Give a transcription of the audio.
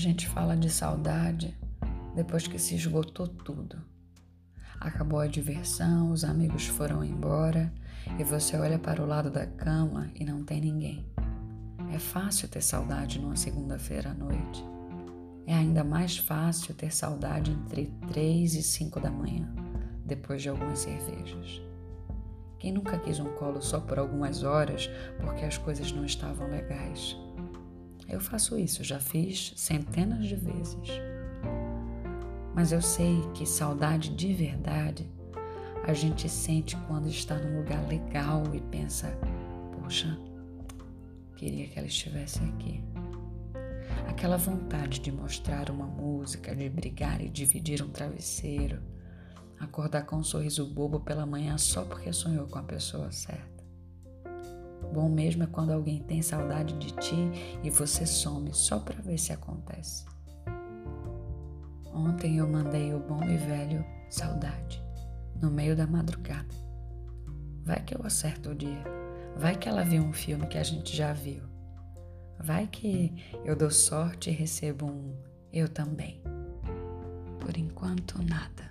gente fala de saudade depois que se esgotou tudo. Acabou a diversão, os amigos foram embora e você olha para o lado da cama e não tem ninguém. É fácil ter saudade numa segunda-feira à noite. É ainda mais fácil ter saudade entre três e cinco da manhã, depois de algumas cervejas. Quem nunca quis um colo só por algumas horas porque as coisas não estavam legais? Eu faço isso, já fiz centenas de vezes. Mas eu sei que saudade de verdade a gente sente quando está num lugar legal e pensa: poxa, queria que ela estivesse aqui. Aquela vontade de mostrar uma música, de brigar e dividir um travesseiro, acordar com um sorriso bobo pela manhã só porque sonhou com a pessoa certa. Bom mesmo é quando alguém tem saudade de ti e você some só para ver se acontece. Ontem eu mandei o bom e velho saudade no meio da madrugada. Vai que eu acerto o dia. Vai que ela viu um filme que a gente já viu. Vai que eu dou sorte e recebo um eu também. Por enquanto, nada.